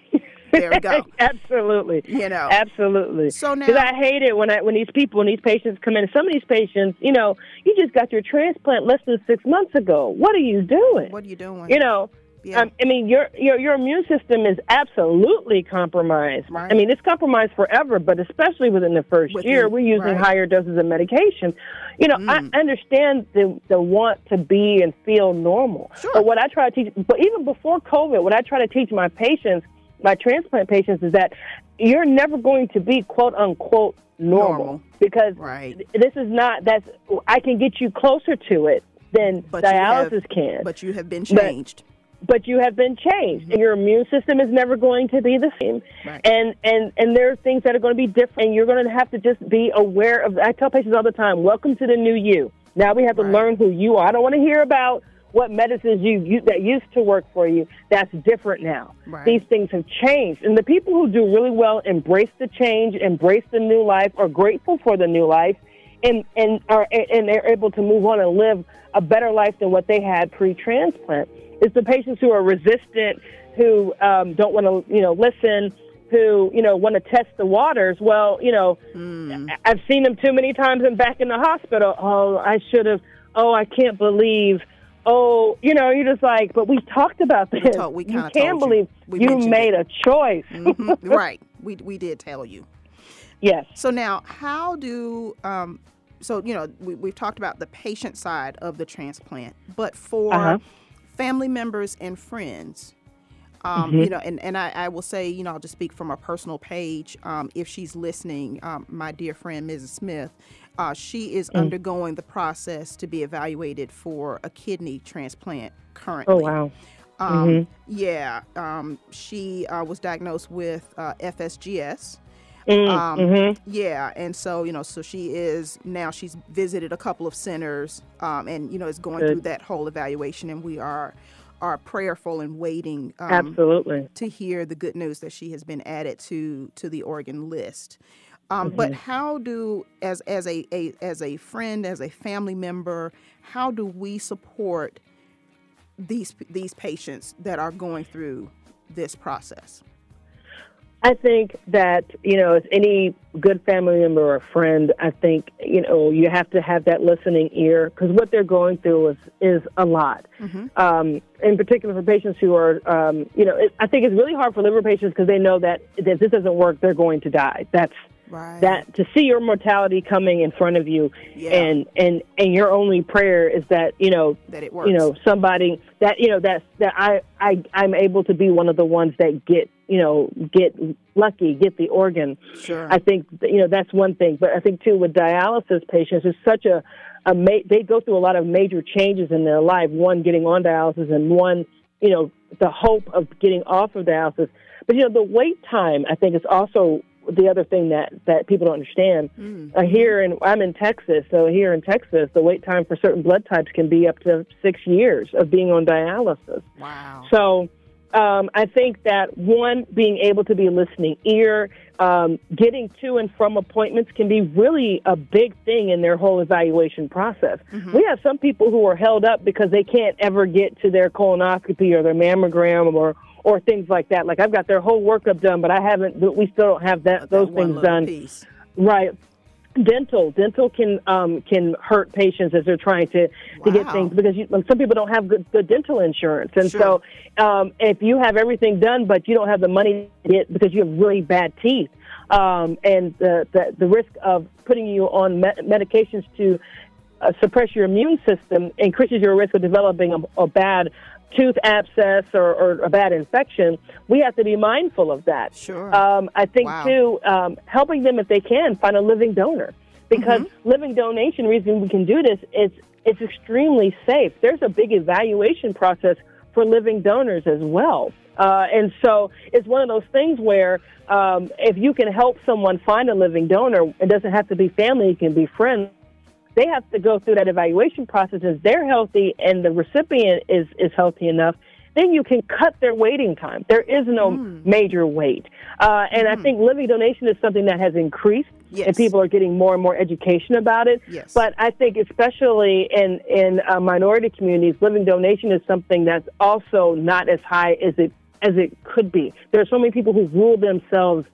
There we go. Absolutely. You know. Absolutely. So now, because I hate it when I when these people when these patients come in. Some of these patients, you know, you just got your transplant less than six months ago. What are you doing? What are you doing? You know. Yeah. Um, I mean, your your your immune system is absolutely compromised. Right. I mean, it's compromised forever, but especially within the first Within- year, we're using right. higher doses of medication. You know, Mm. I understand the the want to be and feel normal, Sure. but what I try to teach, but even before COVID, what I try to teach my patients, my transplant patients, is that you're never going to be quote unquote normal, Normal. because Right. this is not that's I can get you closer to it than But you have- dialysis can But you have been changed. but you have been changed and your immune system is never going to be the same Right. and and and there are things that are going to be different and you're going to have to just be aware of i tell patients all the time welcome to the new you now we have to Right. learn who you are i don't want to hear about what medicines you, you that used to work for you that's different now Right. these things have changed and the people who do really well embrace the change embrace the new life are grateful for the new life and and are and they're able to move on and live a better life than what they had pre-transplant. It's the patients who are resistant, who um, don't want to, you know, listen, who you know want to test the waters. Well, you know, I- I've seen them too many times and back in the hospital. Oh, I should have. Oh, I can't believe. Oh, you know, you're just like, but we talked about this. we you can't you. believe We you made it. a choice. Mhm. right. We we did tell you. yes. So now, how do um, so you know we, we've talked about the patient side of the transplant, but for Uh-huh. Family members and friends, um, Mm-hmm. you know, and, and I, I will say, you know, I'll just speak from a personal page. Um, if she's listening, um, my dear friend Mrs. Smith, uh, she is Mm. undergoing the process to be evaluated for a kidney transplant currently. Oh wow. Um, Yeah, um, she uh, was diagnosed with uh, FSGS. Mm, Um, mhm. Yeah, and so you know, so she is now. She's visited a couple of centers, um, and you know, is going Good. through that whole evaluation, and we are are prayerful and waiting um, Absolutely. to hear the good news that she has been added to to the organ list. Um, Mm-hmm. But how do, as as a, a as a friend, as a family member, how do we support these these patients that are going through this process? I think that, you know, as any good family member or friend, I think, you know, you have to have that listening ear because what they're going through is, is a lot. Um, in particular for patients who are, um, you know, it, I think it's really hard for liver patients because they know that if this doesn't work, they're going to die. That's Right. that to see your mortality coming in front of you Yeah. and and and your only prayer is that you know That it works. you know somebody that you know that that I I I'm able to be one of the ones that get you know get lucky get the organ Sure. I think you know that's one thing but I think too with dialysis patients it's such a a ma- they go through a lot of major changes in their life one getting on dialysis and one you know the hope of getting off of dialysis but you know the wait time I think is also the other thing that that people don't understand uh, here in I'm in Texas, so here in Texas, the wait time for certain blood types can be up to six years of being on dialysis. wow. So um, I think that one, being able to be a listening ear, um, getting to and from appointments can be really a big thing in their whole evaluation process. We have some people who are held up because they can't ever get to their colonoscopy or their mammogram or or things like that. Like I've got their whole workup done, but I haven't. but We still don't have that That those things done. piece. Right. Dental, dental can um, can hurt patients as they're trying to, to get things because you, some people don't have good, good dental insurance, and Sure. so um, if you have everything done but you don't have the money to get because you have really bad teeth, um, and the, the the risk of putting you on me- medications to uh, suppress your immune system increases your risk of developing a, a bad tooth abscess or, or a bad infection. We have to be mindful of that. Sure. Um, I think Wow. too, um, helping them if they can find a living donor because Mm-hmm. living donation. Reason we can do this is it's extremely safe. There's a big evaluation process for living donors as well. Uh, and so it's one of those things where um, if you can help someone find a living donor, it doesn't have to be family, it can be friends. They have to go through that evaluation process as they're healthy and the recipient is, is healthy enough. then you can cut their waiting time. There is no mm. major wait. Uh, and mm. I think living donation is something that has increased. Yes. And people are getting more and more education about it. Yes. But I think, especially in in uh, minority communities, living donation is something that's also not as high as it as it could be. There are so many people who rule themselves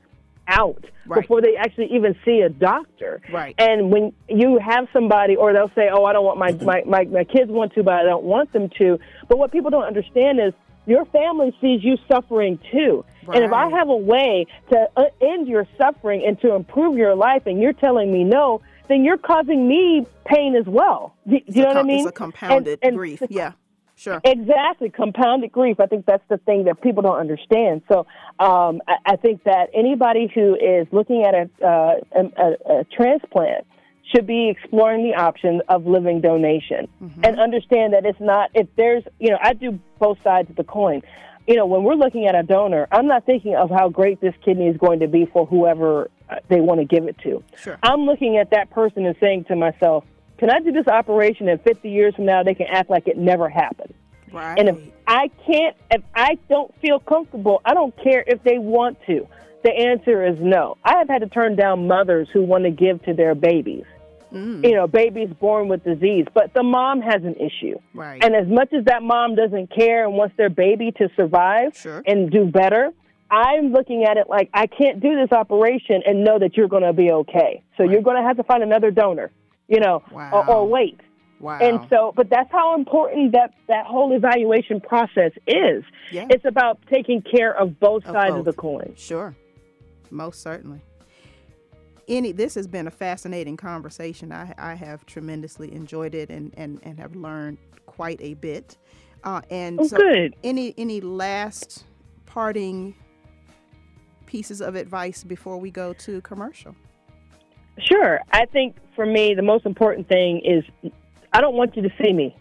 out right. before they actually even see a doctor. Right. And when you have somebody, or they'll say, "Oh, I don't want my my my, my kids want to, but I don't want them to." But what people don't understand is your family sees you suffering too. Right. And if I have a way to uh, end your suffering and to improve your life, and you're telling me no, then you're causing me pain as well. Do, do you know com- what I mean? It's a compounded and, and grief. Yeah. Sure. Exactly. Compounded grief. I think that's the thing that people don't understand. So um, I, I, think that anybody who is looking at a, uh, a, a, transplant should be exploring the option of living donation mm-hmm. and understand that it's not, if there's, you know, I do both sides of the coin. You know, when we're looking at a donor, I'm not thinking of how great this kidney is going to be for whoever uh, they want to give it to. Sure. I'm looking at that person and saying to myself, can I do this operation and 50 years from now they can act like it never happened? Right. And if I can't, if I don't feel comfortable, I don't care if they want to. The answer is no. I have had to turn down mothers who want to give to their babies. Mm. You know, babies born with disease, but the mom has an issue. Right. And as much as that mom doesn't care and wants their baby to survive sure. and do better, I'm looking at it like I can't do this operation and know that you're going to be okay. So right. you're going to have to find another donor you know, wow. or, or wait. Wow. And so, but that's how important that that whole evaluation process is. Yeah. It's about taking care of both of sides both. of the coin. Sure, most certainly. Any, this has been a fascinating conversation. I, I have tremendously enjoyed it and, and, and have learned quite a bit. Uh, and oh, so good. any any last parting pieces of advice before we go to commercial? Sure. I think for me, the most important thing is I don't want you to see me.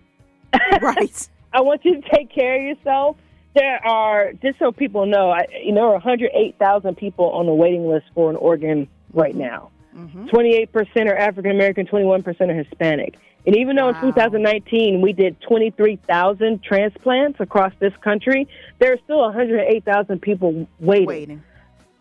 right. I want you to take care of yourself. There are, just so people know, I, you know, 108,000 people on the waiting list for an organ right now. Mm-hmm. 28% are African American, 21% are Hispanic. And even though wow. in 2019 we did 23,000 transplants across this country, there are still 108,000 people waiting. Waiting.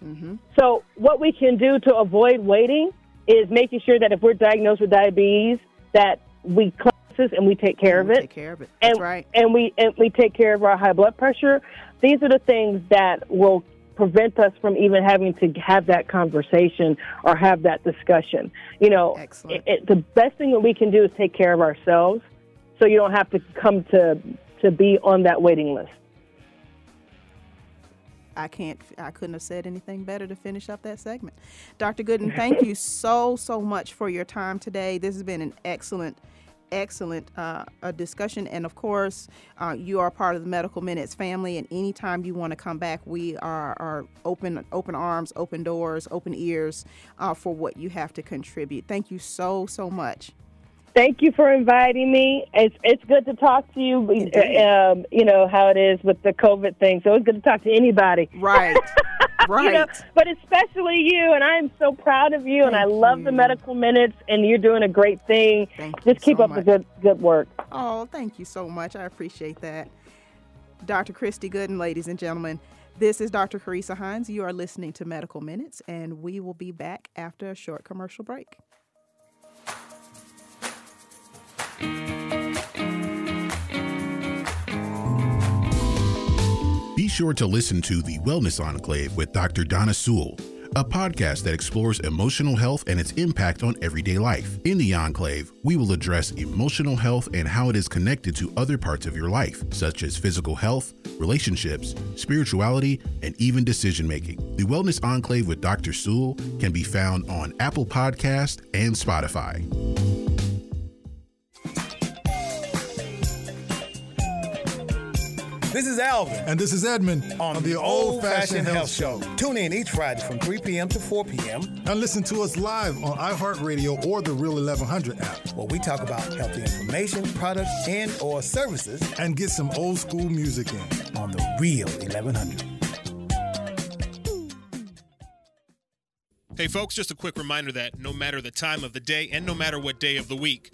Mm-hmm. So, what we can do to avoid waiting is making sure that if we're diagnosed with diabetes, that we classes and we take care of it. Take care of it. That's and, right. And we and we take care of our high blood pressure. These are the things that will prevent us from even having to have that conversation or have that discussion. You know, It, it, the best thing that we can do is take care of ourselves, so you don't have to come to to be on that waiting list. I can't, I couldn't have said anything better to finish up that segment. Dr. Gooden, thank you so, so much for your time today. This has been an excellent, excellent uh, discussion. And of course, uh, you are part of the Medical Minutes family. And anytime you want to come back, we are, are open, open arms, open doors, open ears uh, for what you have to contribute. Thank you so, so much. Thank you for inviting me. It's it's good to talk to you. Um, you know how it is with the COVID thing, so it's good to talk to anybody. Right, right. you know, but especially you, and I am so proud of you, Thank and I love you. the medical minutes, and you're doing a great thing. Thank Just keep so up much. the good good work. Oh, thank you so much. I appreciate that. Dr. Christy Gooden, ladies and gentlemen. This is Dr. Carissa Hines. You are listening to Medical Minutes, and we will be back after a short commercial break. Be sure to listen to The Wellness Enclave with Dr. Donna Sewell, a podcast that explores emotional health and its impact on everyday life. In The Enclave, we will address emotional health and how it is connected to other parts of your life, such as physical health, relationships, spirituality, and even decision making. The Wellness Enclave with Dr. Sewell can be found on Apple Podcast and Spotify. This is Alvin And this is Edmund on, the Old Fashioned Health Show. Tune in each Friday from 3 p.m. to 4 p.m. And listen to us live on iHeartRadio or the Real 1100 app. where we talk about healthy information, products, and or services And get some old school music in. on the Real 1100. Hey, folks, just a quick reminder that no matter the time of the day and no matter what day of the week,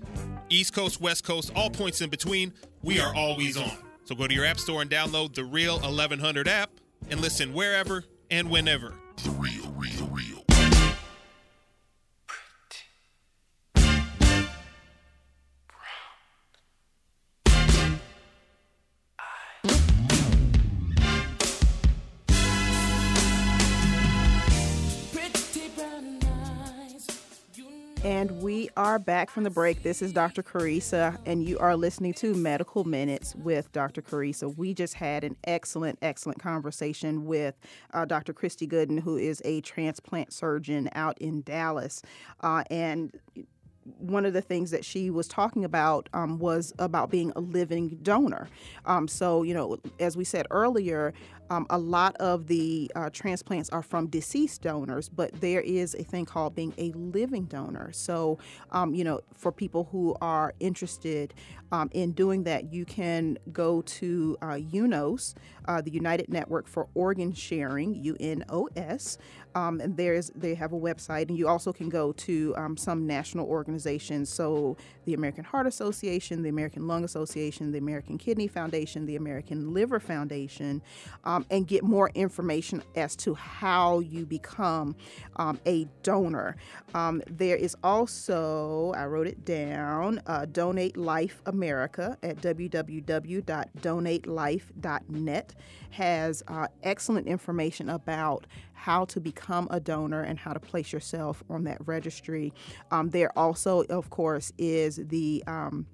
East Coast, West Coast, all points in between, we are always on. So go to your app store and download the Real 1100 app and listen wherever and whenever. The real. We are back from the break. This is Dr. Carissa, and you are listening to Medical Minutes with Dr. Carissa. We just had an excellent, excellent conversation with uh, Dr. Christy Gooden, who is a transplant surgeon out in Dallas. Uh, and one of the things that she was talking about um, was about being a living donor. Um, so, you know, as we said earlier, um, a lot of the uh, transplants are from deceased donors, but there is a thing called being a living donor. So, um, you know, for people who are interested um, in doing that, you can go to uh, UNOS, uh, the United Network for Organ Sharing, UNOS. Um, and there's they have a website, and you also can go to um, some national organizations. So the American Heart Association, the American Lung Association, the American Kidney Foundation, the American Liver Foundation, um, and get more information as to how you become um, a donor. Um, there is also I wrote it down. Uh, Donate Life America at www.donatelife.net has uh, excellent information about how to become a donor and how to place yourself on that registry. Um, there also, of course, is the um,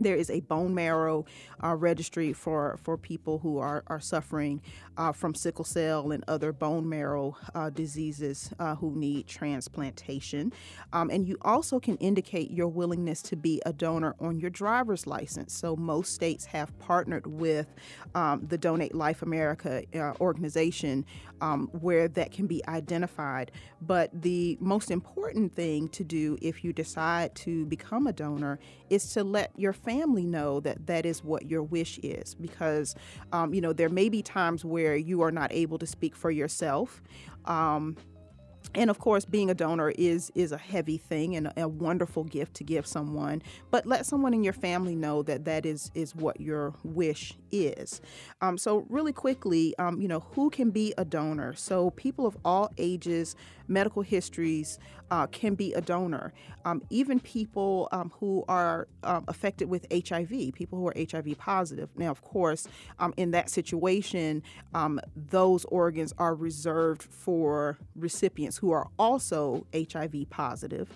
there is a bone marrow uh, registry for, for people who are, are suffering uh, from sickle cell and other bone marrow uh, diseases uh, who need transplantation. Um, and you also can indicate your willingness to be a donor on your driver's license. So most states have partnered with um, the Donate Life America uh, organization um, where that can be identified. But the most important thing to do if you decide to become a donor is to let your family know that that is what your wish is because um, you know there may be times where you are not able to speak for yourself um, and of course being a donor is is a heavy thing and a, a, wonderful gift to give someone but let someone in your family know that that is is what your wish is. Um, so really quickly um, you know who can be a donor? So people of all ages medical histories uh, can be a donor. Um, even people um, who are um, affected with hiv people who are hiv positive. Now of course um, in that situation those organs are reserved for recipients who are also HIV positive.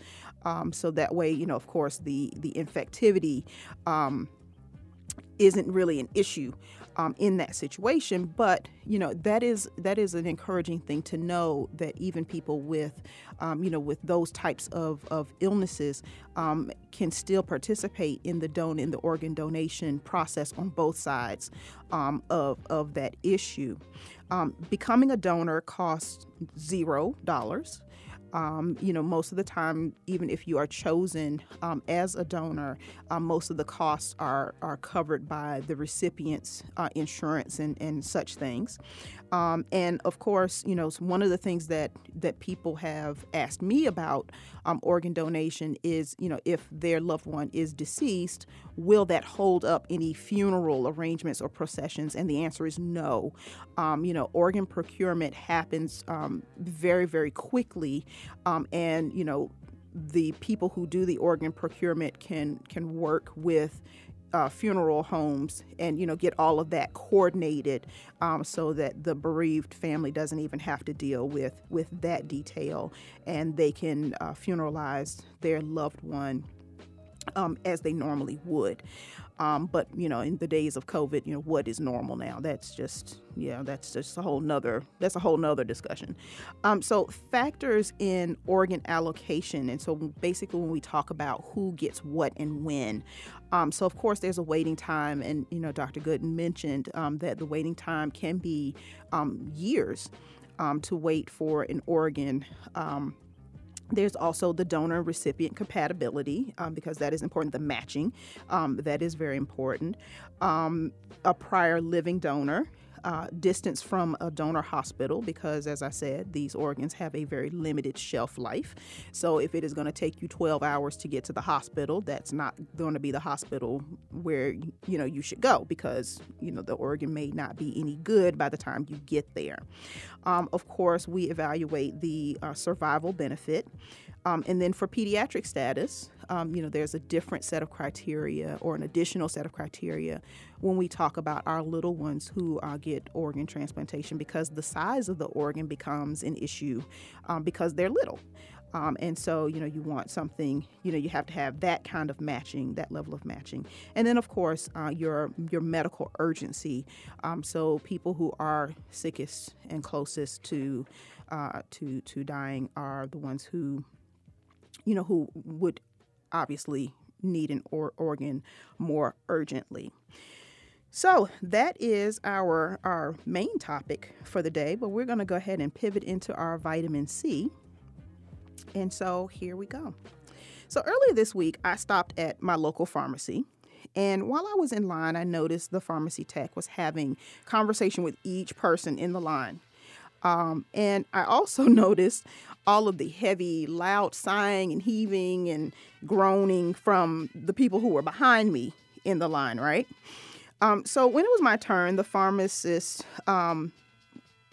Um, so that way, you know, of course, the the infectivity um, isn't really an issue um, in that situation. But you know, that is that is an encouraging thing to know that even people with, um, you know, with those types of, of illnesses um, can still participate in the don in the organ donation process on both sides um, of of that issue. Um, becoming a donor costs zero dollars. Um, you know, most of the time, even if you are chosen um, as a donor, uh, most of the costs are, are covered by the recipient's uh, insurance and, and such things. Um, and of course, you know, one of the things that, that people have asked me about um, organ donation is, you know, if their loved one is deceased, will that hold up any funeral arrangements or processions? And the answer is no. Um, you know, organ procurement happens um, very, very quickly. Um, and, you know, the people who do the organ procurement can can work with uh, funeral homes and you know get all of that coordinated um, so that the bereaved family doesn't even have to deal with with that detail. And they can uh, funeralize their loved one um, as they normally would um, but you know, in the days of COVID, you know, what is normal now? That's just yeah, that's just a whole nother that's a whole nother discussion. Um, so factors in organ allocation, and so basically when we talk about who gets what and when, um, so of course there's a waiting time, and you know, Dr. Gooden mentioned um, that the waiting time can be um, years um, to wait for an organ. There's also the donor recipient compatibility um, because that is important. The matching, um, that is very important. Um, a prior living donor. Uh, distance from a donor hospital because, as I said, these organs have a very limited shelf life. So, if it is going to take you 12 hours to get to the hospital, that's not going to be the hospital where you know you should go because you know the organ may not be any good by the time you get there. Um, of course, we evaluate the uh, survival benefit. Um, and then for pediatric status, um, you know, there's a different set of criteria or an additional set of criteria when we talk about our little ones who uh, get organ transplantation because the size of the organ becomes an issue um, because they're little. Um, and so, you know, you want something, you know, you have to have that kind of matching, that level of matching. And then, of course, uh, your your medical urgency. Um, so, people who are sickest and closest to uh, to to dying are the ones who, you know, who would obviously need an or- organ more urgently. So that is our our main topic for the day, but we're going to go ahead and pivot into our vitamin C. And so here we go. So earlier this week, I stopped at my local pharmacy. And while I was in line, I noticed the pharmacy tech was having conversation with each person in the line. Um, and I also noticed all of the heavy, loud sighing and heaving and groaning from the people who were behind me in the line, right? Um, so when it was my turn, the pharmacist um,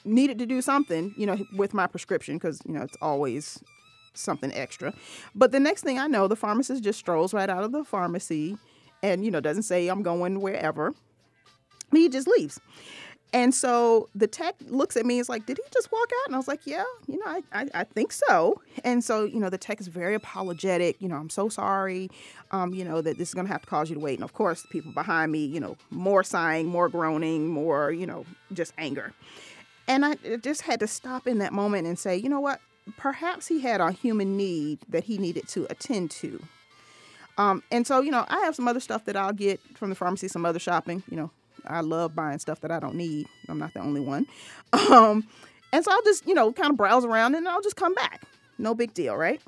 needed to do something, you know, with my prescription because, you know, it's always something extra. But the next thing I know, the pharmacist just strolls right out of the pharmacy and, you know, doesn't say I'm going wherever. He just leaves. And so the tech looks at me, and it's like, did he just walk out? And I was like, yeah, you know, I, I, I think so. And so, you know, the tech is very apologetic. You know, I'm so sorry, um, you know, that this is going to have to cause you to wait. And of course, the people behind me, you know, more sighing, more groaning, more, you know, just anger. And I just had to stop in that moment and say, you know what? Perhaps he had a human need that he needed to attend to. Um, and so, you know, I have some other stuff that I'll get from the pharmacy, some other shopping, you know, I love buying stuff that I don't need. I'm not the only one. Um, and so I'll just, you know, kind of browse around and I'll just come back. No big deal, right?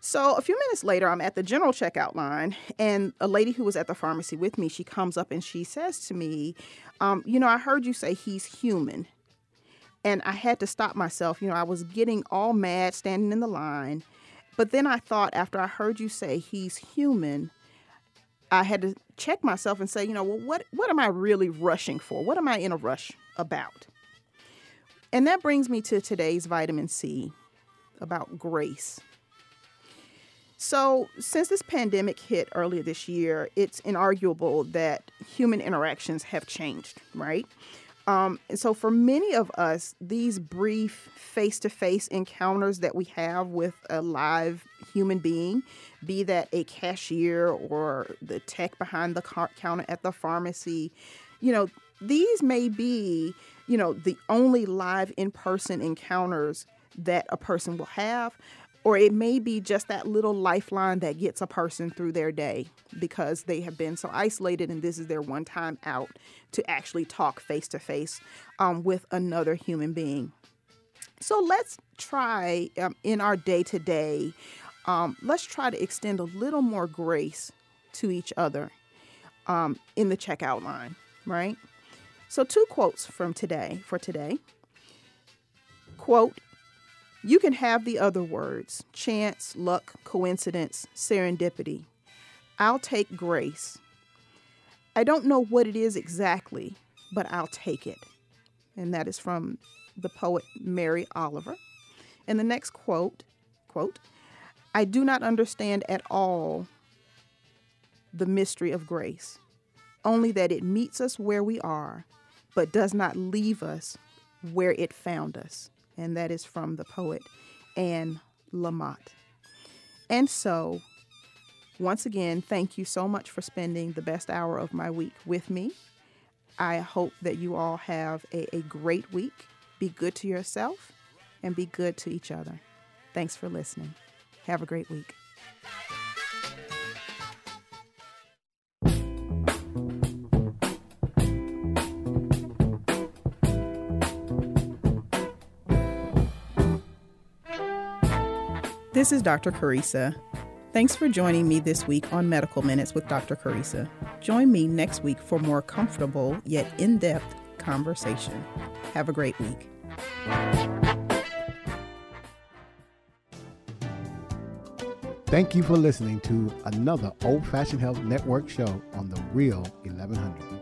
So a few minutes later, I'm at the general checkout line, and a lady who was at the pharmacy with me, she comes up and she says to me, um, "You know, I heard you say he's human." And I had to stop myself. You know, I was getting all mad standing in the line. But then I thought, after I heard you say he's human, I had to check myself and say, you know, well, what what am I really rushing for? What am I in a rush about? And that brings me to today's vitamin C about grace. So, since this pandemic hit earlier this year, it's inarguable that human interactions have changed, right? Um, and so, for many of us, these brief face to face encounters that we have with a live human being, be that a cashier or the tech behind the counter at the pharmacy, you know, these may be, you know, the only live in person encounters that a person will have or it may be just that little lifeline that gets a person through their day because they have been so isolated and this is their one time out to actually talk face to face with another human being. So let's try um, in our day to day, let's try to extend a little more grace to each other um, in the checkout line, right? So, two quotes from today for today. Quote, you can have the other words chance, luck, coincidence, serendipity. I'll take grace. I don't know what it is exactly, but I'll take it. And that is from the poet Mary Oliver. And the next quote, quote, I do not understand at all the mystery of grace, only that it meets us where we are, but does not leave us where it found us and that is from the poet Anne Lamott. And so, once again, thank you so much for spending the best hour of my week with me. I hope that you all have a, a great week. Be good to yourself and be good to each other. Thanks for listening. Have a great week. This is Dr. Carissa. Thanks for joining me this week on Medical Minutes with Dr. Carissa. Join me next week for more comfortable yet in depth conversation. Have a great week. Thank you for listening to another Old Fashioned Health Network show on the Real 1100.